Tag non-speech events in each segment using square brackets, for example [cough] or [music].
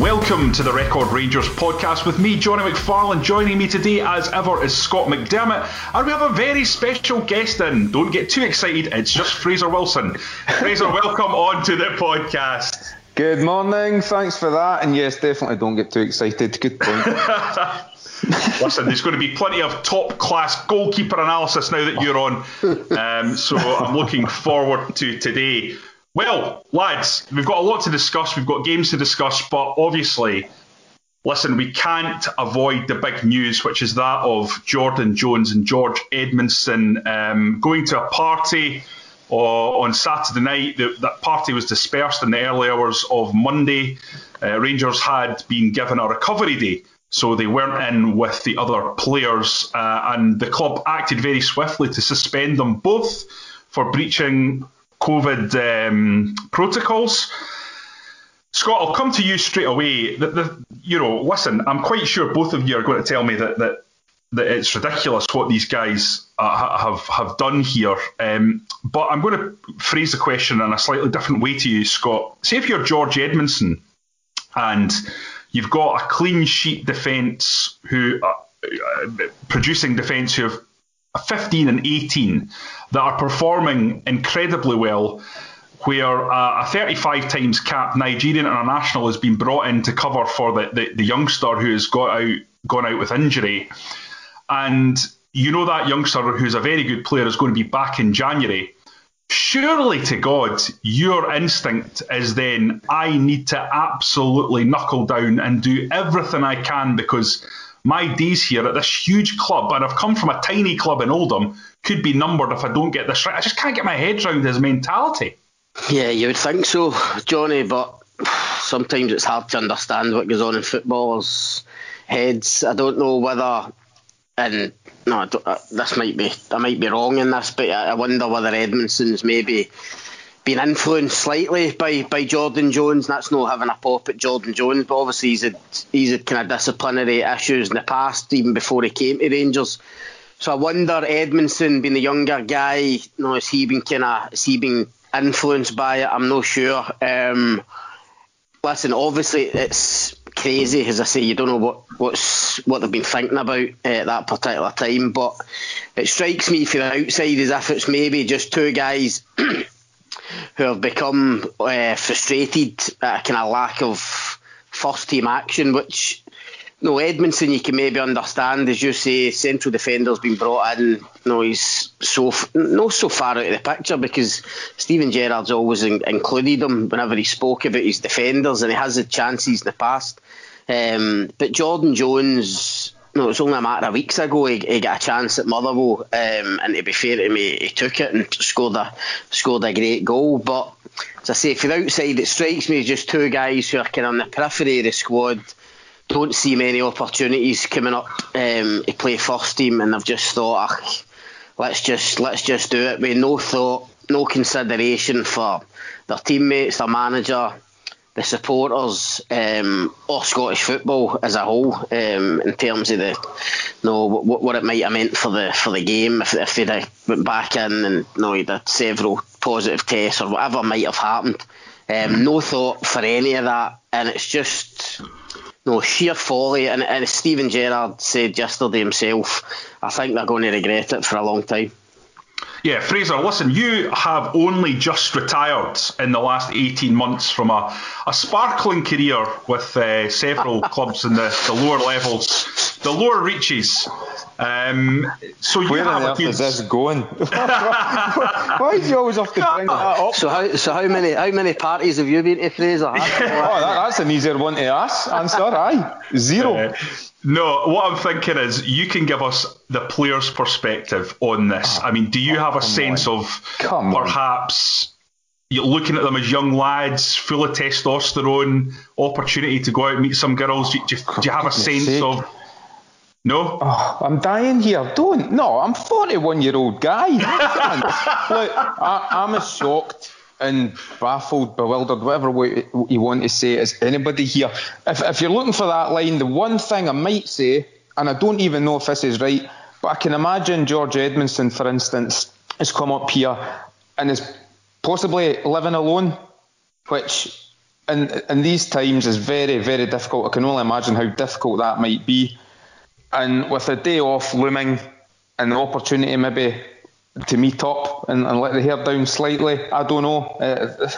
welcome to the Record Rangers podcast with me, Jonny McFarlane. Joining me today, as ever, is Scott McDermott, and we have a very special guest in. Don't get too excited, it's just Fraser Wilson. Fraser, [laughs] welcome on to the podcast. Good morning, thanks for that. And yes, definitely don't get too excited. Good point. [laughs] Listen, there's going to be plenty of top class goalkeeper analysis now that you're on. [laughs] Um, so I'm looking forward to today. Well, lads, we've got a lot to discuss. We've got games to discuss, but obviously, listen, we can't avoid the big news, which is that of Jordan Jones and George Edmundson um, going to a party uh, on Saturday night. The, that party was dispersed in the early hours of Monday. Uh, Rangers had been given a recovery day. So they weren't in with the other players, uh, and the club acted very swiftly to suspend them both for breaching COVID um, protocols. Scott, I'll come to you straight away. The, the, you know, listen, I'm quite sure both of you are going to tell me that that, that it's ridiculous what these guys uh, have have done here. Um, but I'm going to phrase the question in a slightly different way to you, Scott. Say if you're George Edmundson and you've got a clean sheet defence who uh, uh, producing defence who have 15 and 18 that are performing incredibly well, where uh, a 35 times capped Nigerian international has been brought in to cover for the, the, the youngster who has got out, gone out with injury. And you know that youngster who's a very good player is going to be back in January. Surely to God, your instinct is then I need to absolutely knuckle down and do everything I can because my days here at this huge club, and I've come from a tiny club in Oldham, could be numbered if I don't get this right. I just can't get my head around his mentality. Yeah, you would think so, Jonny, but sometimes it's hard to understand what goes on in footballers' heads. I don't know whether, and no, uh, this might be, I might be wrong in this, but I wonder whether Edmundson's maybe been influenced slightly by, by Jordan Jones. That's not having a pop at Jordan Jones, but obviously he's had he's had kind of disciplinary issues in the past, even before he came to Rangers. So I wonder, Edmundson being the younger guy, you know, has he been kind of has he been influenced by it? I'm not sure. Um, listen, obviously it's crazy, as I say, you don't know what what's what they've been thinking about at that particular time, but it strikes me from the outside as if it's maybe just two guys. [clears throat] who have become uh, frustrated at a kind of lack of first team action, which you no Edmundson you can maybe understand, as you say, central defender's been brought in. You No, he's so not so far out of the picture because Steven Gerrard's always in, included him whenever he spoke about his defenders, and he has had chances in the past. Um, but Jordan Jones no, it was only a matter of weeks ago he, he got a chance at Motherwell, um, and to be fair to me, he took it and scored a scored a great goal. But as I say, from the outside, it strikes me as just two guys who are kind of on the periphery of the squad. Don't see many opportunities coming up um, to play first team, and they've just thought, let's just let's just do it with no thought, no consideration for their teammates, their manager, the supporters um, or Scottish football as a whole um, in terms of the you know, what, what it might have meant for the for the game if, if they'd went back in and you know, had several positive tests or whatever might have happened. Um, no thought for any of that, and it's just no sheer folly. And, and as Steven Gerrard said yesterday himself, I think they're going to regret it for a long time. Yeah, Fraser, listen, you have only just retired in the last 18 months from a, a sparkling career with uh, several [laughs] clubs in the, the lower levels, the lower reaches. Um, so Where on earth is this going? [laughs] Why do you always have to bring that up? So how, so how many how many parties have you been to, Fraser? [laughs] oh, that, that's an easier one to ask. Answer, aye. Zero. Uh, no, what I'm thinking is you can give us the player's perspective on this. Oh, I mean, do you have a sense of perhaps you're looking at them as young lads, full of testosterone, opportunity to go out and meet some girls? Do you, do you have a sense sake. of no? Oh, I'm dying here. Don't. No, I'm 41 year old guy. [laughs] Look, I, I'm as shocked and baffled, bewildered, whatever way you want to say it, as anybody here. If, if you're looking for that line, the one thing I might say, and I don't even know if this is right, but I can imagine George Edmundson, for instance, has come up here and is possibly living alone, which in, in these times is very, very difficult. I can only imagine how difficult that might be. And with a day off looming and the opportunity maybe to meet up and, and let the hair down slightly, I don't know. Uh,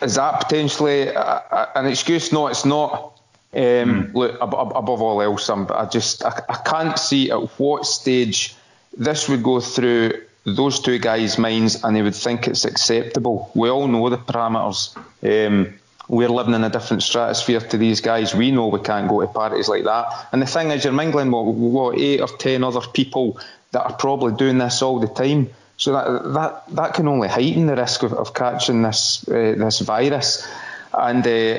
is that potentially a, a, an excuse? No, it's not. Um, mm. Look, ab- above all else, I'm, I just I, I can't see at what stage this would go through those two guys' minds and they would think it's acceptable. We all know the parameters. Um, we're living in a different stratosphere to these guys. We know we can't go to parties like that. And the thing is, you're mingling with what eight or ten other people that are probably doing this all the time. So that that that can only heighten the risk of, of catching this uh, this virus. And uh,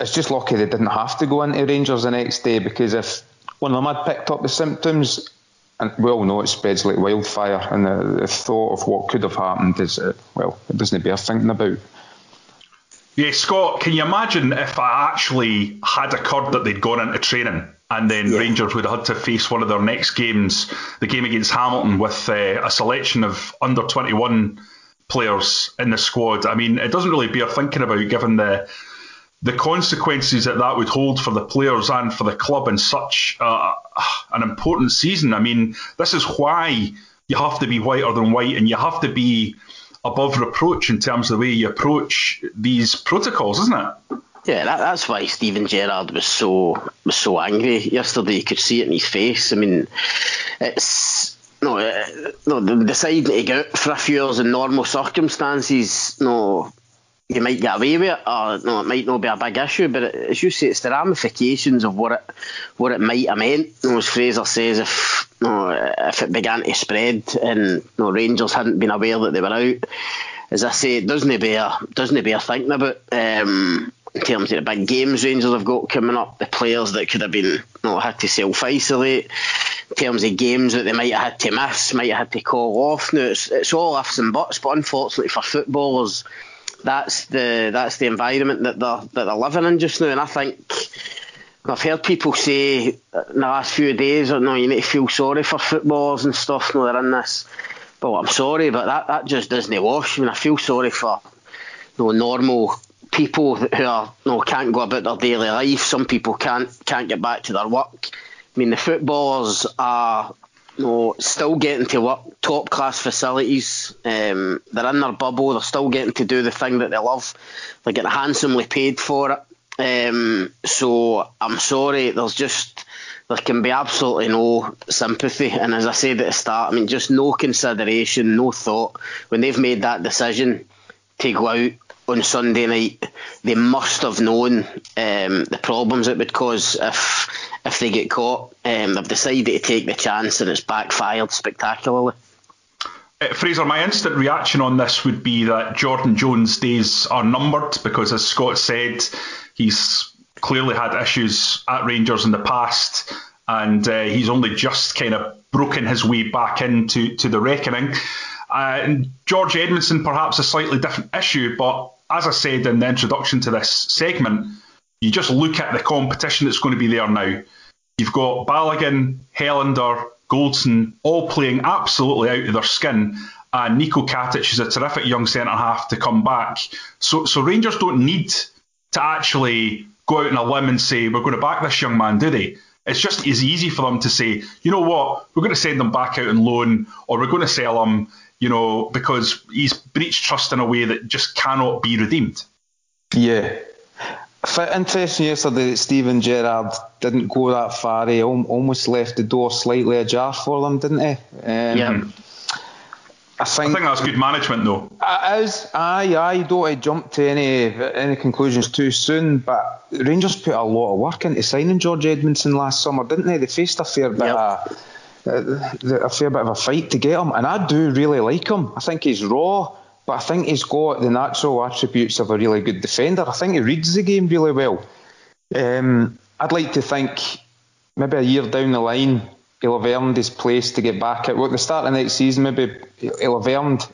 it's just lucky they didn't have to go into Rangers the next day because if one of them had picked up the symptoms, and we all know it spreads like wildfire, and the, the thought of what could have happened is, uh, well, it doesn't bear thinking about. Yeah, Scott, can you imagine if it actually had occurred that they'd gone into training and then yeah. Rangers would have had to face one of their next games, the game against Hamilton, with uh, a selection of under 21 players in the squad? I mean, it doesn't really bear thinking about given the the consequences that that would hold for the players and for the club in such uh, an important season. I mean, this is why you have to be whiter than white and you have to be above reproach in terms of the way you approach these protocols, isn't it? Yeah, that, that's why Steven Gerrard was so was so angry yesterday. You could see it in his face. I mean, it's no, uh, no, deciding to go for a few years in normal circumstances. No, you might get away with it, or no, it might not be a big issue. But it, as you say, it's the ramifications of what it what it might have meant. You know, as Fraser says, if you know, if it began to spread and you know, Rangers hadn't been aware that they were out, as I say, it doesn't bear doesn't bear thinking about. Um, in terms of the big games Rangers have got coming up, the players that could have been you know, had to self isolate, in terms of games that they might have had to miss, might have had to call off. Now it's, it's all ifs and buts, but unfortunately for footballers that's the that's the environment that they're that they're living in just now. And I think I've heard people say in the last few days, or no, you need to feel sorry for footballers and stuff. No, they're in this. But I'm sorry, but that, that just doesn't wash. I mean, I feel sorry for you know, normal people who are you know, can't go about their daily life. Some people can't can't get back to their work. I mean, the footballers are know, still getting to work top class facilities. Um, they're in their bubble. They're still getting to do the thing that they love. They're getting handsomely paid for it. Um, so I'm sorry. There's just there can be absolutely no sympathy. And as I said at the start, I mean, just no consideration, no thought when they've made that decision to go out on Sunday night. They must have known um, the problems it would cause if if they get caught. Um, they've decided to take the chance and it's backfired spectacularly. Uh, Fraser, my instant reaction on this would be that Jordan Jones' days are numbered because, as Scott said, he's clearly had issues at Rangers in the past and uh, he's only just kind of broken his way back into to the reckoning. Uh, and George Edmundson, perhaps a slightly different issue, but as I said in the introduction to this segment, you just look at the competition that's going to be there now. You've got Balogun, Helander, Goldson all playing absolutely out of their skin. And Niko Katic is a terrific young centre half to come back. So, so Rangers don't need to actually go out on a limb and say, we're going to back this young man, do they? It's just as easy for them to say, you know what, we're going to send them back out on loan or we're going to sell him, you know, because he's breached trust in a way that just cannot be redeemed. Yeah, Interesting yesterday that Steven Gerrard didn't go that far. He almost left the door slightly ajar for them, didn't he? Um, yeah. I think, I think that's good management, though. It is. Aye, I don't want to jump to any any conclusions too soon, but Rangers put a lot of work into signing George Edmundson last summer, didn't they? They faced a fair bit yep. of, a fair bit of a fight to get him, and I do really like him. I think he's raw but I think he's got the natural attributes of a really good defender. I think he reads the game really well. Um, I'd like to think maybe a year down the line, he'll have earned his place to get back at well, the start of next season. Maybe he'll have earned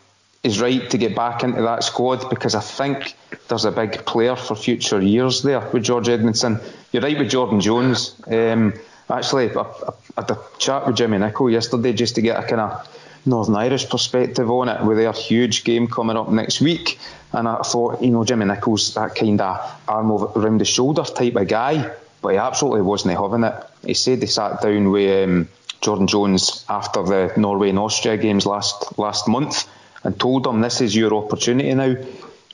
his right to get back into that squad because I think there's a big player for future years there with George Edmundson. You're right with Jordan Jones. Um, actually, I, I, had a chat with Jimmy Nicholl yesterday just to get a kind of Northern Irish perspective on it with their huge game coming up next week. And I thought, you know, Jimmy Nicholl's that kind of arm over, around the shoulder type of guy, but he absolutely wasn't having it. He said he sat down with um, Jordan Jones after the Norway and Austria games last last month and told him this is your opportunity now.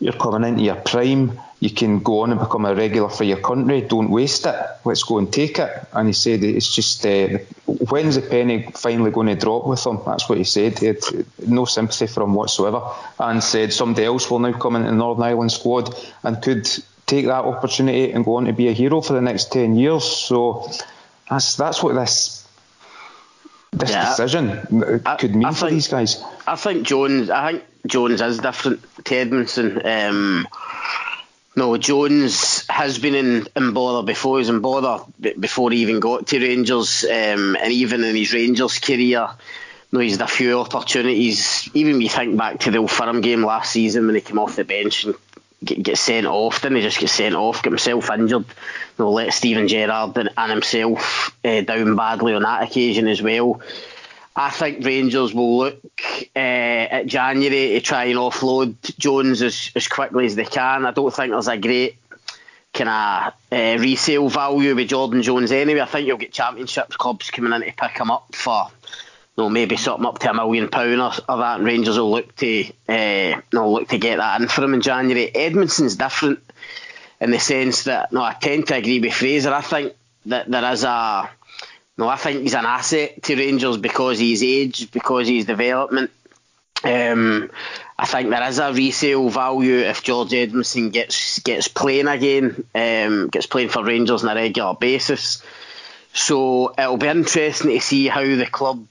You're coming into your prime. You can go on and become a regular for your country. Don't waste it. Let's go and take it. And he said it's just uh, when's the penny finally going to drop with him? That's what he said. He had no sympathy for him whatsoever, and said somebody else will now come into the Northern Ireland squad and could take that opportunity and go on to be a hero for the next ten years. So that's that's what this this yeah, decision I, could mean I for these guys. I think Jones. I think Jones is different to Edmundson. Um, no, Jones has been in, in bother before. He was in bother before he even got to Rangers, um, and even in his Rangers career, no, he's had a few opportunities. Even when you think back to the Old Firm game last season when he came off the bench and get, get sent off, didn't he just get sent off, get himself injured, you know, let Steven Gerrard and, and himself uh, down badly on that occasion as well. I think Rangers will look uh, at January to try and offload Jones as, as quickly as they can. I don't think there's a great kind of uh, resale value with Jordan Jones anyway. I think you'll get championship clubs coming in to pick him up for you know, maybe something up to a million pound or, or that, and Rangers will look to uh, look to get that in for him in January. Edmundson's different in the sense that no, I tend to agree with Fraser. I think that there is a no, I think he's an asset to Rangers because he's age, because he's development. Um, I think there is a resale value if George Edmundson gets gets playing again, um, gets playing for Rangers on a regular basis. So it'll be interesting to see how the club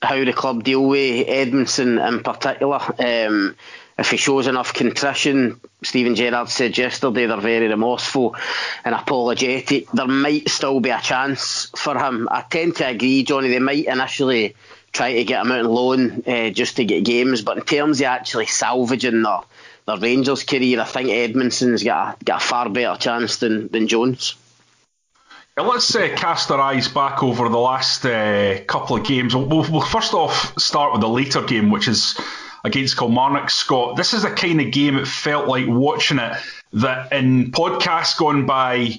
how the club deal with Edmundson in particular. Um, if he shows enough contrition, Steven Gerrard said yesterday they're very remorseful and apologetic. There might still be a chance for him. I tend to agree, Jonny. They might initially try to get him out on loan uh, just to get games, but in terms of actually salvaging their Rangers career, I think Edmundson's got a, got a far better chance than, than Jones. let's uh, cast our eyes back over the last uh, couple of games. We'll, we'll, first off start with the later game, which is against Kilmarnock. Scott, this is the kind of game it felt like watching it that in podcasts gone by,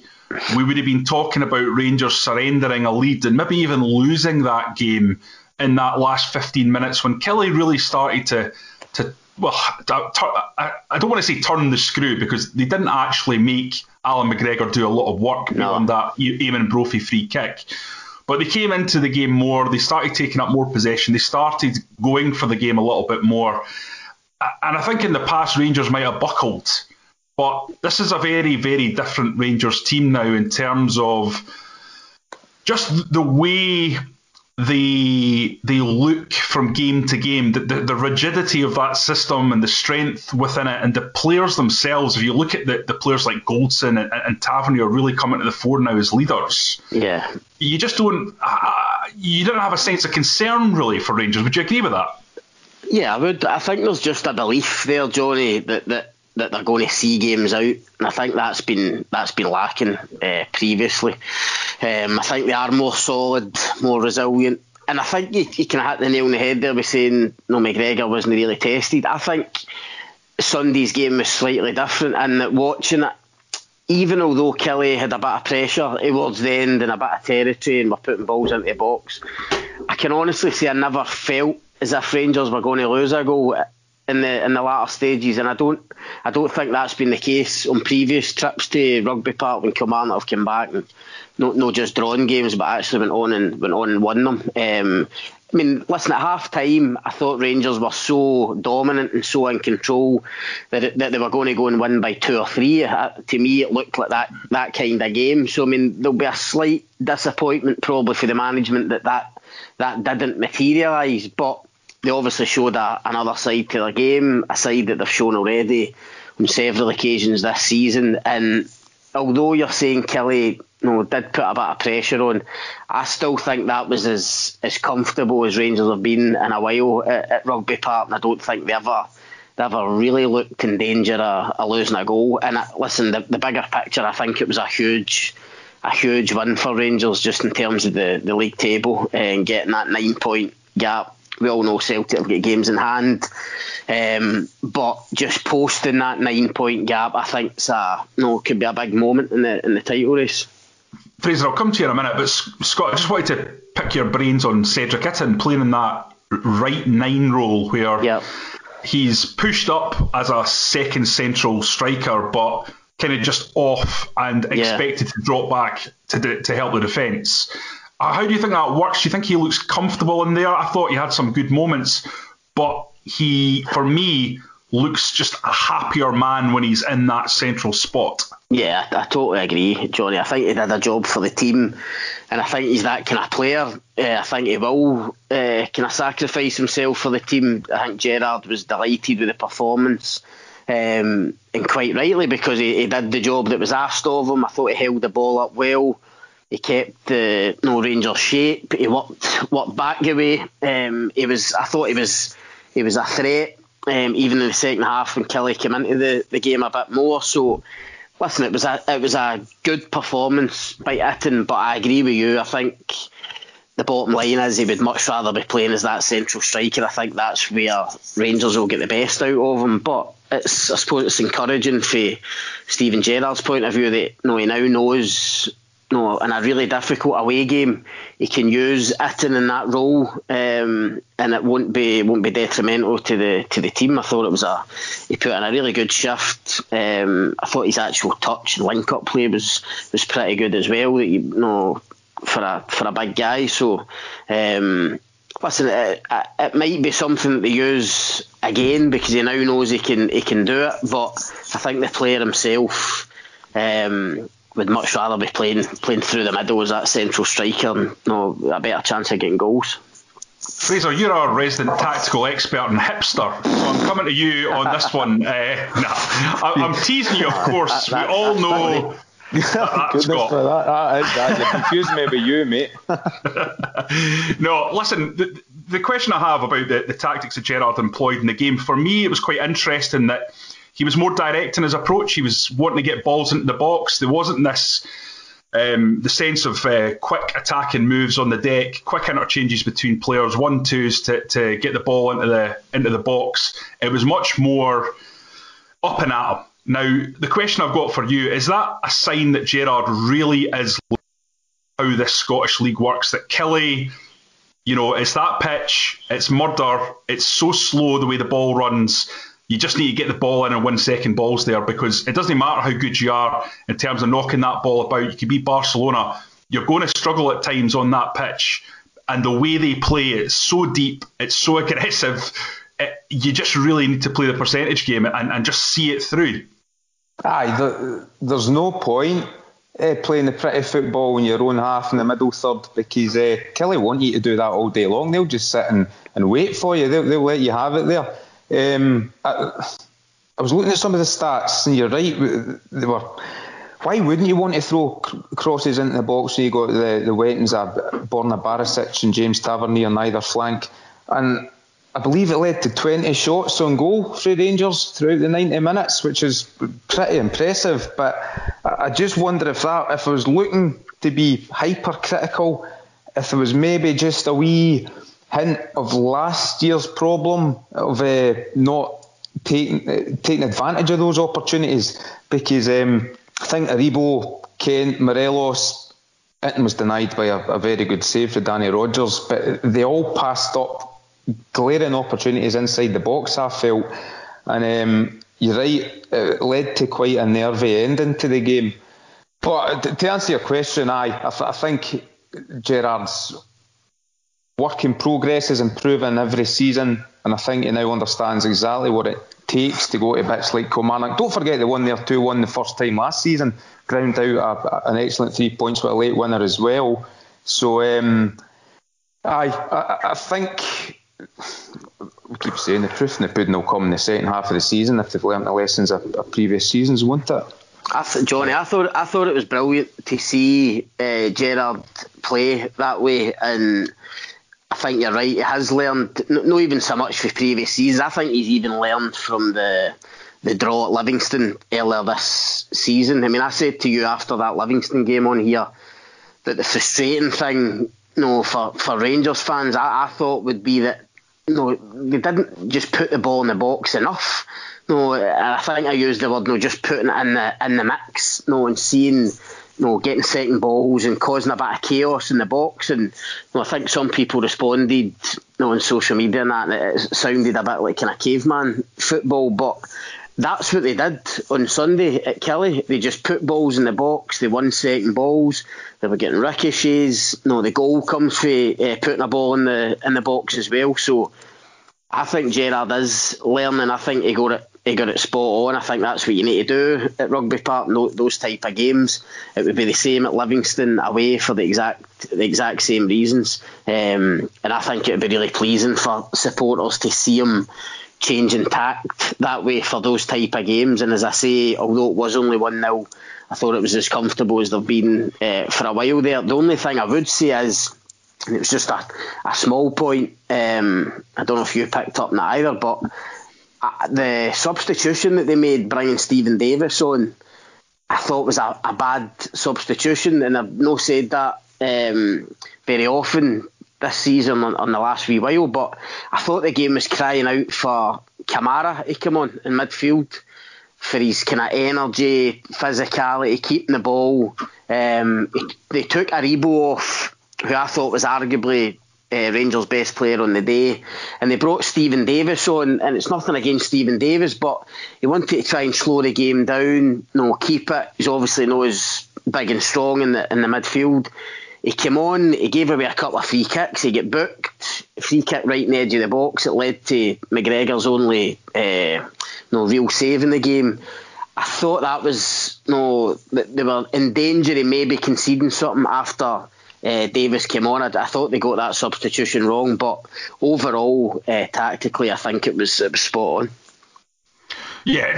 we would have been talking about Rangers surrendering a lead and maybe even losing that game in that last 15 minutes when Killie really started to to well, I don't want to say turn the screw because they didn't actually make Allan McGregor do a lot of work no. beyond that Eamonn Brophy free kick. But they came into the game more. They started taking up more possession. They started going for the game a little bit more. And I think in the past, Rangers might have buckled. But this is a very, very different Rangers team now in terms of just the way they they look from game to game, the, the, the, rigidity of that system and the strength within it, and the players themselves. If you look at the, the players like Goldson and, and Tavernier are really coming to the fore now as leaders. Yeah, you just don't uh, you don't have a sense of concern really for Rangers. Would you agree with that? Yeah, I would. I think there's just a belief there, Jonny, that that that they're going to see games out, and I think that's been that's been lacking uh, previously. Um, I think they are more solid, more resilient. And I think you, you can hit the nail on the head there by saying no McGregor wasn't really tested. I think Sunday's game was slightly different and that watching it, even although Killie had a bit of pressure towards the end and a bit of territory and were putting balls into the box, I can honestly say I never felt as if Rangers were going to lose a goal in the in the latter stages, and I don't I don't think that's been the case on previous trips to Rugby Park when Kilmarnock have come back and not not just drawn games, but actually went on and went on and won them. Um, I mean, listen, at half time, I thought Rangers were so dominant and so in control that, it, that they were going to go and win by two or three. Uh, to me, it looked like that, that kind of game. So, I mean, there'll be a slight disappointment probably for the management that that, that didn't materialise. But they obviously showed a, another side to their game, a side that they've shown already on several occasions this season. And although you're saying Killie you know, did put a bit of pressure on, I still think that was as, as comfortable as Rangers have been in a while at, at Rugby Park, and I don't think they ever they ever really looked in danger of, of losing a goal. And I, listen, the, the bigger picture, I think it was a huge a huge win for Rangers just in terms of the, the league table and getting that nine point gap we all know Celtic have got games in hand. Um, but just posting that nine point gap, I think, it's a, no, could be a big moment in the in the title race. Fraser, I'll come to you in a minute, but Scott, I just wanted to pick your brains on Cedric Itten playing in that right nine role where yep. he's pushed up as a second central striker, but kind of just off and yeah. expected to drop back to to help the defence. Uh, how do you think that works? Do you think he looks comfortable in there? I thought he had some good moments, but he, for me, looks just a happier man when he's in that central spot. Yeah, I, I totally agree, Jonny. I think he did a job for the team, and I think he's that kind of player. Uh, I think he will uh, kind of sacrifice himself for the team. I think Gerrard was delighted with the performance. Um, and quite rightly because he, he, did the job that was asked of him. I thought he held the ball up well. He kept the no Rangers shape. He worked worked back away. Um, he was. I thought he was. He was a threat. Um, even in the second half when Killie came into the, the game a bit more. So, listen, it was a it was a good performance by Itten, but I agree with you. I think the bottom line is he would much rather be playing as that central striker. I think that's where Rangers will get the best out of him. But it's I suppose it's encouraging for Steven Gerrard's point of view that you know, he now knows know, in a really difficult away game, he can use Itten in that role, um, and it won't be won't be detrimental to the to the team. I thought it was a he put in a really good shift. Um, I thought his actual touch and link up play was was pretty good as well. You know for a for a big guy. So um, listen, it, it, might be something they use again because he now knows he can he can do it. But I think the player himself um, would much rather be playing playing through the middle as that central striker and you know, a better chance of getting goals. Fraser, you're our resident tactical expert and hipster, so I'm coming to you on this one. [laughs] Uh, nah, I, am teasing you, of [laughs] course. That, that, we all know [laughs] Goodness for that. That, that, you confused me with you, mate. no, listen, the, the question I have about the, the tactics that Gerrard employed in the game, for me, it was quite interesting that he was more direct in his approach. He was wanting to get balls into the box. There wasn't this. Um, the sense of uh, quick attacking moves on the deck, quick interchanges between players, one twos to, to get the ball into the into the box. It was much more up and at him now, the question I've got for you is that a sign that Gerrard really is how this Scottish League works? That Killie, you know, it's that pitch, it's murder, it's so slow the way the ball runs. You just need to get the ball in and win second balls there because it doesn't matter how good you are in terms of knocking that ball about. You could be Barcelona, you're going to struggle at times on that pitch. And the way they play, it's so deep, it's so [laughs] aggressive. It, you just really need to play the percentage game and, and just see it through. Aye, the, there's no point uh, playing the pretty football in your own half in the middle third because uh, Killie want you to do that all day long. They'll just sit and, and wait for you. They'll, they'll let you have it there. Um, I, I, was looking at some of the stats, and you're right. They were. Why wouldn't you want to throw crosses into the box when you got the the weapons of Borna Barisic and James Tavernier on either flank? And I believe it led to 20 shots on goal for Rangers throughout the 90 minutes, which is pretty impressive. But I just wonder if that, if I was looking to be hypercritical, if there was maybe just a wee hint of last year's problem of uh, not taking uh, taking advantage of those opportunities, because um, I think Aribo, Kent, Morelos, it was denied by a, a very good save for Danny Rogers, but they all passed up glaring opportunities inside the box, I felt. And um, you're right, it led to quite a nervy ending to the game. But to answer your question, I, I, th- I think Gerrard's work in progress is improving every season, and I think he now understands exactly what it takes to go to bits like Kilmarnock. Don't forget they won there 2 1 the first time last season, ground out a, an excellent three points with a late winner as well. So, um, I, I, I think we keep saying the proof in the pudding will come in the second half of the season if they've learned the lessons of, of previous seasons, won't it? I th- Jonny, I thought I thought it was brilliant to see uh, Gerrard play that way, and think you're right. He has learned, not even so much for previous seasons. I think he's even learned from the the draw at Livingston earlier this season. I mean, I said to you after that Livingston game on here that the frustrating thing, you know, for, for Rangers fans, I, I thought would be that no, they didn't just put the ball in the box enough. No, I think I used the word no, just putting it in the in the mix. No, and seeing you know, getting second balls and causing a bit of chaos in the box. And you know, I think some people responded you know, on social media and that, that it sounded a bit like kind of caveman football, but that's what they did on Sunday at Killie. They just put balls in the box. They won second balls. They were getting ricochets. No, the goal comes from uh, putting a ball in the in the box as well. So I think Gerrard is learning. I think he got it he got it spot on. I think that's what you need to do at Rugby Park. those type of games, it would be the same at Livingston away for the exact the exact same reasons. Um, and I think it would be really pleasing for supporters to see him changing tact that way for those type of games. And as I say, although it was only one 0 I thought it was as comfortable as they've been uh, for a while there. The only thing I would say is. It was just a, a small point. Um, I don't know if you picked up on that either, but the substitution that they made, bringing Steven Davis on, I thought was a, a bad substitution, and I've no said that um, very often this season on, on, the last wee while, but I thought the game was crying out for Kamara to come on in midfield for his kind of energy, physicality, keeping the ball. Um, they took Aribo off, who I thought was arguably uh, Rangers' best player on the day, and they brought Steven Davis on, and it's nothing against Steven Davis, but he wanted to try and slow the game down, know, keep it. He's obviously not as big and strong in the in the midfield. He came on, he gave away a couple of free kicks, he get booked, free kick right in the edge of the box. It led to McGregor's only uh, no real save in the game. I thought that was no, they were in danger of maybe conceding something after uh, Davis came on. I, I, thought they got that substitution wrong, but overall, uh, tactically, I think it was, it was spot on. Yeah,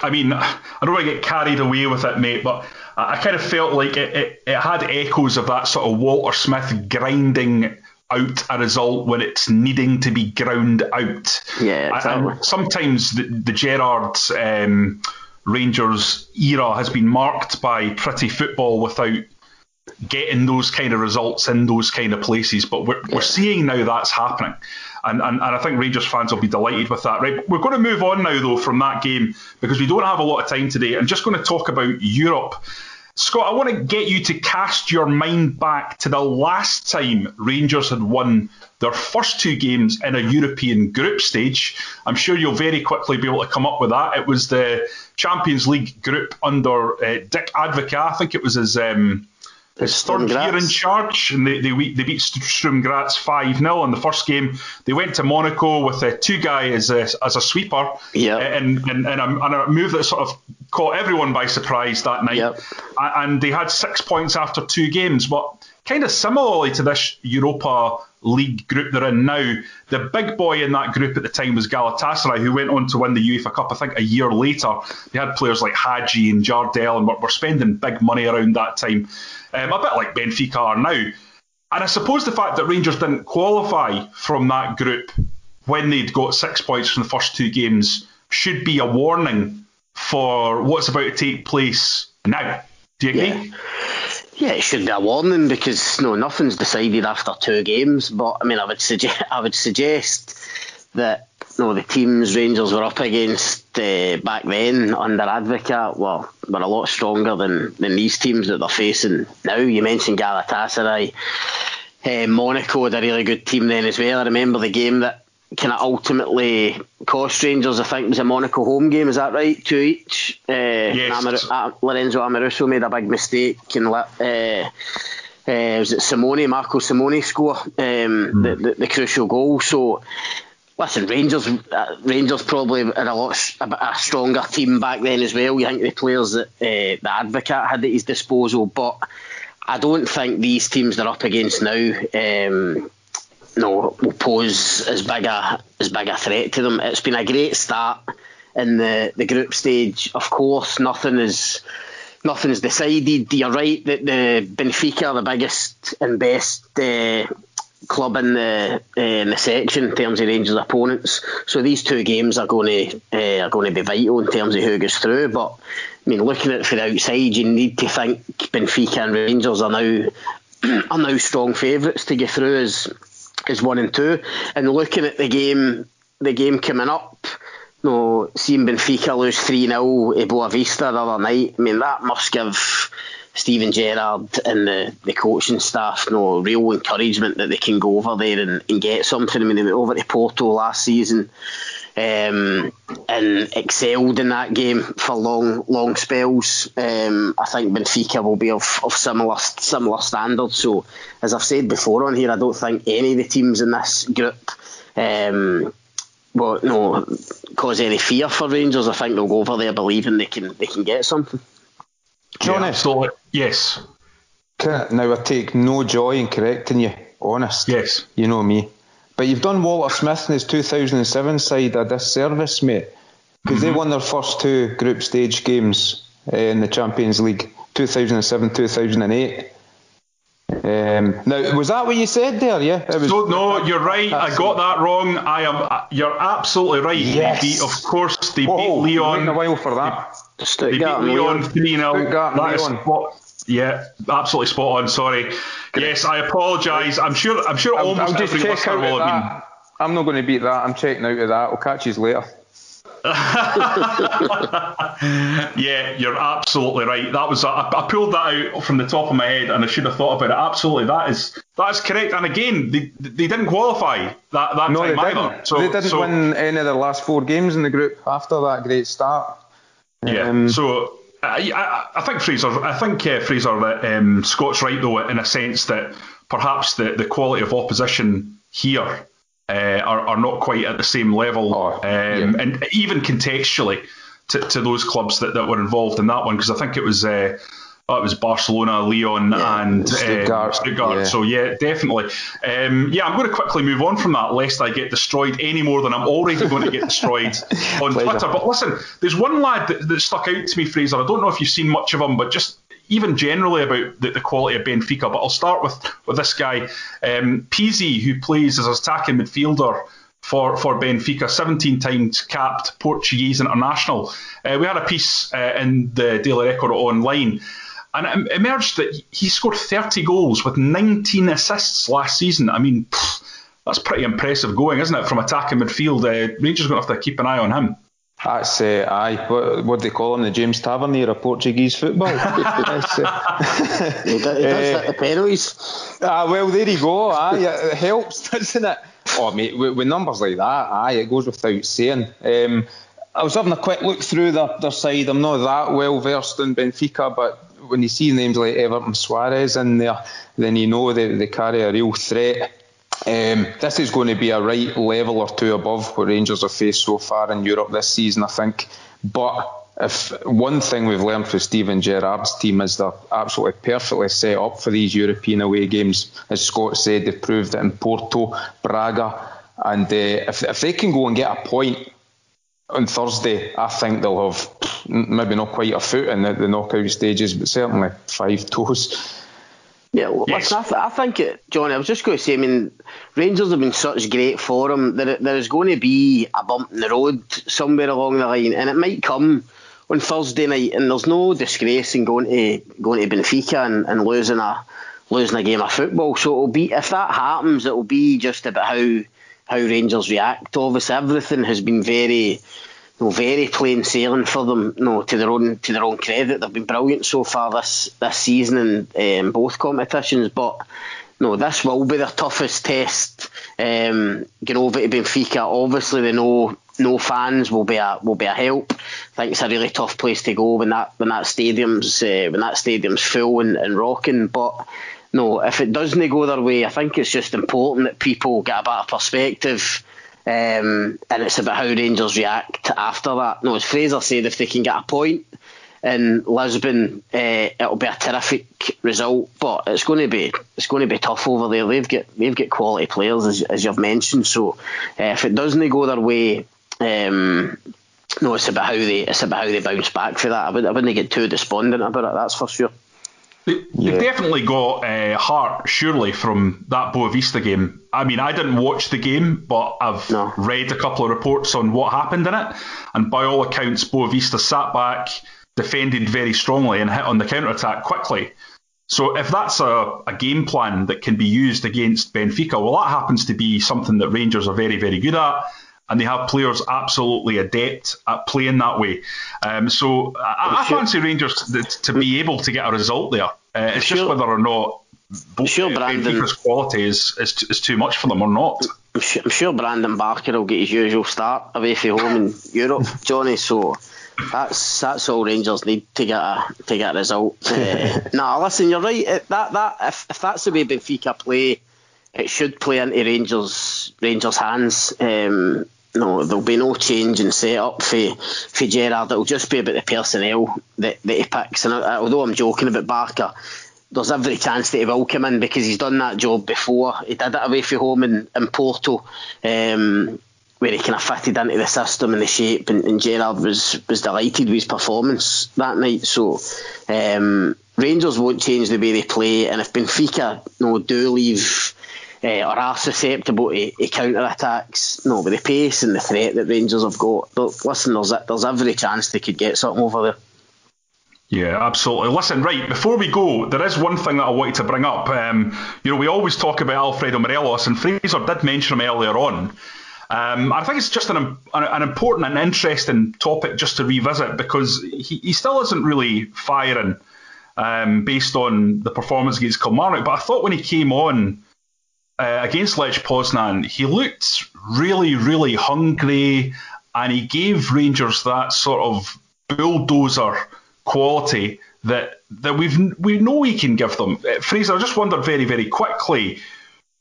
I mean, I don't want to get carried away with it, mate, but I, kind of felt like it, it, it had echoes of that sort of Walter Smith grinding out a result when it's needing to be ground out. Yeah, exactly. And sometimes the, the Gerrard um, Rangers era has been marked by pretty football without getting those kind of results in those kind of places. But we're, we're seeing now that's happening. And, and, and I think Rangers fans will be delighted with that. Right, we're going to move on now though from that game because we don't have a lot of time today. I'm just going to talk about Europe. Scott, I want to get you to cast your mind back to the last time Rangers had won their first two games in a European group stage. I'm sure you'll very quickly be able to come up with that. It was the Champions League group under uh, Dick Advocaat. I think it was his um, his third year in charge, and they, they, they beat Sturm Graz 5 0 in the first game. They went to Monaco with uh, two guys as a, as a sweeper, yeah. and, and, and, a, and a move that sort of caught everyone by surprise that night. Yep. And they had six points after two games. But kind of similarly to this Europa League group they're in now, the big boy in that group at the time was Galatasaray, who went on to win the UEFA Cup, I think, a year later. They had players like Hagi and Jardel, and were, were spending big money around that time um, a bit like Benfica are now. And I suppose the fact that Rangers didn't qualify from that group when they'd got six points from the first two games should be a warning for what's about to take place now. Do you agree? Yeah. Yeah, it should be a warning because no, nothing's decided after two games. But I mean, I would suggest [laughs] I would suggest that no, the teams Rangers were up against uh, back then under Advocaat were, were a lot stronger than, than these teams that they're facing now. You mentioned Galatasaray. Uh, Monaco had a really good team then as well. I remember the game that kind of ultimately cost Rangers, I think, was a Monaco home game. Is that right? Two each. Uh, yes. Amar- uh, Lorenzo Amoruso made a big mistake and let. Uh, uh, was it Simone, Marco Simone score um, mm. the, the, the crucial goal? So Listen, Rangers uh, Rangers probably had a lot a, a, stronger team back then as well. You think the players that uh, the Advocaat had at his disposal, but I don't think these teams they're up against now. Um, no, will pose as big a as big a threat to them. It's been a great start in the, the group stage. Of course, nothing is nothing's decided. You're right that the Benfica are the biggest and best uh, club in the uh, in the section in terms of Rangers opponents. So these two games are going to uh, are going to be vital in terms of who goes through. But I mean, looking at it from the outside, you need to think Benfica and Rangers are now [clears throat] are now strong favourites to get through as is one and two. And looking at the game, the game coming up, no, seeing Benfica lose 3 0 at Boavista the other night, I mean, that must give Steven Gerrard and the, the coaching staff no real encouragement that they can go over there and, and get something. I mean, they went over to Porto last season um, and excelled in that game for long long spells. Um, I think Benfica will be of, of similar similar standards. So, as I've said before on here, I don't think any of the teams in this group um, well, no, cause any fear for Rangers. I think they'll go over there believing they can they can get something. Jonny, yeah, so, yes. Now I take no joy in correcting you. Honest. Yes. You know me. But you've done Walter Smith and his 2007 side a disservice, mate. Because mm-hmm. they won their first two group stage games uh, in the Champions League, 2007 2008. Um, now, was that what you said there? Yeah. It Was, no, no, you're right. I got that wrong. I am. Uh, you're absolutely right. Yes. They beat, of course, they Whoa, beat. Wait a while for that. They, they beat Lyon three 0 Yeah, absolutely spot on. Sorry. Yes, I apologise. I'm sure. I'm sure. I'll, almost I'll just every check out will of have that. I'm not going to beat that. I'm checking out of that. I'll catch you later. [laughs] yeah, you're absolutely right. That was I, I, pulled that out from the top of my head, and I should have thought about it. Absolutely, that is that is correct. And again, they, they didn't qualify that, that no, time either. So, they didn't so, win any of their last four games in the group after that great start. Yeah. Um, so I, I, I, think Fraser. I think uh, Fraser that um, Scott's right though, in a sense that perhaps the, the quality of opposition here uh, are, are not quite at the same level, oh, um, yeah. and even contextually to, to those clubs that, that were involved in that one, because I think it was. Uh, oh, it was Barcelona, Lyon, yeah, and Stuttgart. Um, Stuttgart. Yeah. So yeah, definitely. Um, yeah, I'm going to quickly move on from that, lest I get destroyed any more than I'm already going to get destroyed [laughs] on Twitter. But listen, there's one lad that, that, stuck out to me, Fraser. I don't know if you've seen much of him, but just even generally about the, the, quality of Benfica. But I'll start with with this guy, um, Pizzi, who plays as an attacking midfielder for, for Benfica, 17 times capped Portuguese international. Uh, we had a piece uh, in the Daily Record online, and it emerged that he scored 30 goals with 19 assists last season. I mean, pff, that's pretty impressive going, isn't it, from attacking midfield? Uh, Rangers going to have to keep an eye on him. That's uh, aye. What, what do they call him? The James Tavernier of Portuguese football. uh, [laughs] [laughs] he does, he does uh, the penalties. Ah, well, there you go. Aye, it helps, [laughs] doesn't it? Oh, mate, with, with, numbers like that, aye, it goes without saying. Um, I was having a quick look through their, their side. I'm not that well versed in Benfica, but when you see names like Everton Soares in there, then you know they, they carry a real threat. Um, this is going to be a right level or two above what Rangers have faced so far in Europe this season, I think. But if one thing we've learned from Steven Gerrard's team is they're absolutely perfectly set up for these European away games. As Scott said, they've proved it in Porto, Braga, and uh, if, if they can go and get a point on Thursday, I think they'll have maybe not quite a foot in the, the knockout stages, but certainly five toes. Yeah, well, yes. listen, I, th- I think, it, Jonny, I was just going to say, I mean, Rangers have been such great form. There, there is going to be a bump in the road somewhere along the line, and it might come on Thursday night. And there's no disgrace in going to going to Benfica and, and losing a losing a game of football. So it'll be if that happens, it'll be just about how how Rangers react. Obviously, everything has been very know, very plain sailing for them. You know, to their own to their own credit, they've been brilliant so far this this season in um, both competitions. But no, this will be their toughest test. Um, get over to Benfica. Obviously, they know no fans will be a will be a help. I think it's a really tough place to go when that when that stadium's uh, when that stadium's full and, and rocking. But no, if it doesn't go their way, I think it's just important that people get a better perspective um, and it's about how Rangers react after that. No, as Fraser said, if they can get a point in Lisbon, uh, it'll be a terrific result. But it's going to be it's going to be tough over there. They've got they've got quality players as, as you've mentioned. So uh, if it doesn't go their way, um, no, it's about how they it's about how they bounce back for that. I, would, I wouldn't get too despondent about it. That's for sure. They, yeah. definitely got uh, heart, surely, from that Boavista game. I mean, I didn't watch the game, but I've no. read a couple of reports on what happened in it. And by all accounts, Boavista sat back, defended very strongly, and hit on the counter attack quickly. So if that's a, a game plan that can be used against Benfica, well, that happens to be something that Rangers are very, very good at and they have players absolutely adept at playing that way. Um, so I, I fancy Rangers to, to, be able to get a result there. Uh, it's sure. just whether or not both, sure Brandon, Benfica's quality is, is, is too much for them or not. I'm sure, I'm sure Brandon Barker will get his usual start away from home in [laughs] Europe, Jonny. So that's that's all Rangers need to get a to get a result. Uh, [laughs] nah, listen, you're right. That that if, if that's the way Benfica play, it should play into Rangers Rangers hands. Um, no, there'll be no change in setup for for Gerrard. It'll just be about the personnel that, that he picks. And although I'm joking about Barker, there's every chance that he will come in because he's done that job before. He did it away from home in, in Porto, um, where he kind of fitted into the system and the shape. And, and Gerrard was was delighted with his performance that night. So um, Rangers won't change the way they play. And if Benfica you know, do leave uh, or are susceptible to, to counter attacks. No, with the pace and the threat that Rangers have got, but listen, there's there's every chance they could get something over there. Yeah, absolutely. Listen, right, before we go, there is one thing that I wanted to bring up. Um, you know, we always talk about Alfredo Morelos, and Fraser did mention him earlier on. Um, I think it's just an, an important and interesting topic just to revisit because he, he still isn't really firing um, based on the performance against Kilmarnock. But I thought when he came on uh, against Lech Poznan, he looked really, really hungry, and he gave Rangers that sort of bulldozer quality that that we've we know he can give them. Uh, Fraser, I just wondered very, very quickly.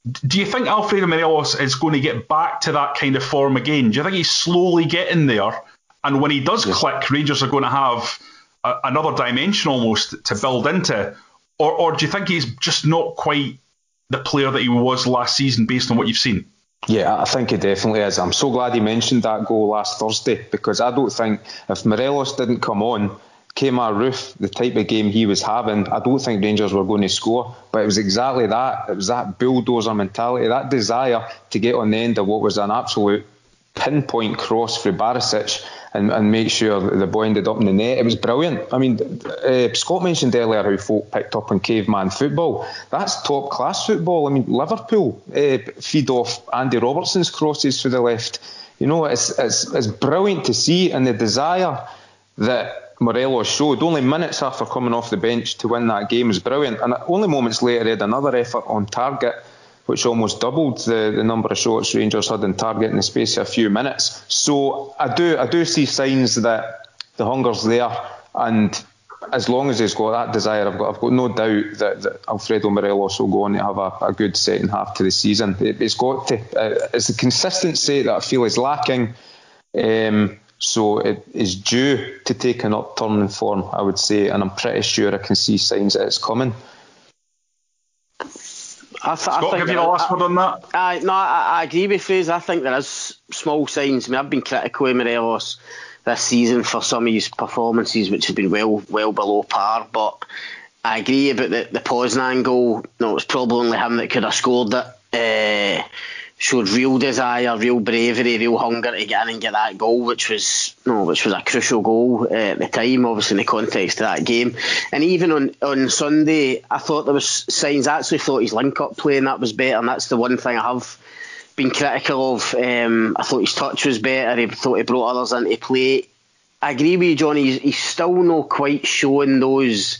Do you think Alfredo Morelos is going to get back to that kind of form again? Do you think he's slowly getting there? And when he does yeah. click, Rangers are going to have a, another dimension almost to build into? Or, or do you think he's just not quite the player that he was last season based on what you've seen? Yeah, I think he definitely is. I'm so glad he mentioned that goal last Thursday because I don't think if Morelos didn't come on, Kemar Roofe, the type of game he was having, I don't think Rangers were going to score. But it was exactly that. It was that bulldozer mentality, that desire to get on the end of what was an absolute pinpoint cross through Barisic and, and make sure the boy ended up in the net. It was brilliant. I mean, uh, Scott mentioned earlier how folk picked up on caveman football. That's top class football. I mean, Liverpool uh, feed off Andy Robertson's crosses for the left. You know, it's, it's, it's brilliant to see, and the desire that Morelos showed only minutes after coming off the bench to win that game was brilliant. And only moments later, he had another effort on target which almost doubled the, the number of shots Rangers had in target in the space of a few minutes. So I do I do see signs that the hunger's there, and as long as he's got that desire, I've got I've got no doubt that, that Alfredo Morelos will go on to have a, a good second half to the season. It, has got to. Uh, it's the consistency that I feel is lacking. Um, so it is due to take an upturn in form, I would say, and I'm pretty sure I can see signs that it's coming. I th- Scott, I think give you the last word on that. I, no, I, I agree with Fraser. I think there is small signs. I mean, I've been critical of Morelos this season for some of his performances, which have been well well below par. But I agree about the, the Poznan goal. No, it was probably only him that could have scored it. Showed real desire, real bravery, real hunger to get in and get that goal, which was no, which was a crucial goal uh, at the time, obviously in the context of that game. And even on, on Sunday, I thought there was signs. I actually thought his link-up play and that was better, and that's the one thing I have been critical of. Um, I thought his touch was better. He thought he brought others into play. I agree with you, Jonny. He's, he's still not quite showing those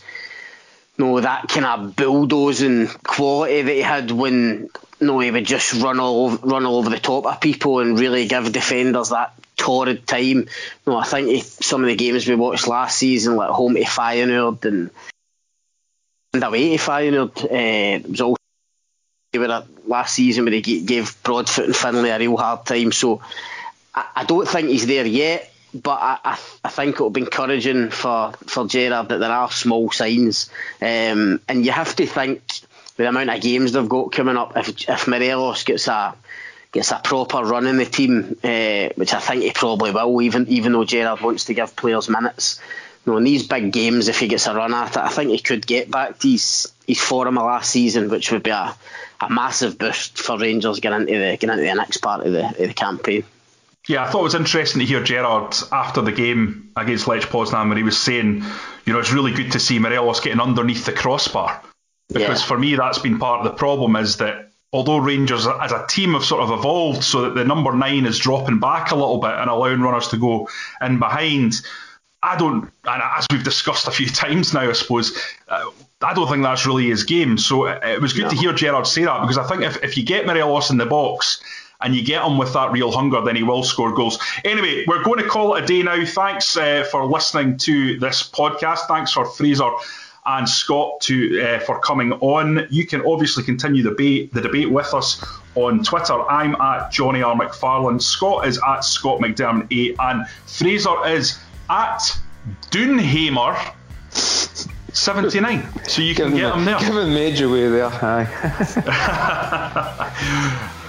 know, that kind of bulldozing quality that he had when know, he would just run all over, run all over the top of people and really give defenders that torrid time. No, I think he, some of the games we watched last season, like home to Feyenoord and, and away to Feyenoord, uh, was also last season where he gave Broadfoot and Findlay a real hard time. So I, I don't think he's there yet but I, I, I, think it'll be encouraging for, for Gerrard that there are small signs. Um, and you have to think the amount of games they've got coming up, if, if Morelos gets a gets a proper run in the team, uh, which I think he probably will, even even though Gerrard wants to give players minutes. You know, in these big games, if he gets a run at it, I think he could get back to his, his form of last season, which would be a, a massive boost for Rangers getting into the getting into the next part of the, of the campaign. Yeah, I thought it was interesting to hear Gerrard after the game against Lech Poznan where he was saying, you know, it's really good to see Morelos getting underneath the crossbar. Because Yeah. for me, that's been part of the problem is that although Rangers as a team have sort of evolved so that the number nine is dropping back a little bit and allowing runners to go in behind, I don't, and as we've discussed a few [laughs] times now, I suppose, uh, I don't think that's really his game. So it, it was good to hear Gerrard say that because I think if, if you get Morelos in the box and you get him with that real hunger, then he will score goals. Anyway, we're going to call it a day now. Thanks uh, for listening to this podcast. Thanks for Fraser and Scott to uh, for coming on. You can obviously continue the debate, the debate with us on Twitter. I'm at Jonny R. McFarlane. Scott is at Scott McDermott 8 and Fraser is at Doonhamer 79. So you can get him there. Giving major way there. Aye.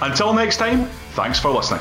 [laughs] Until next time, thanks for listening.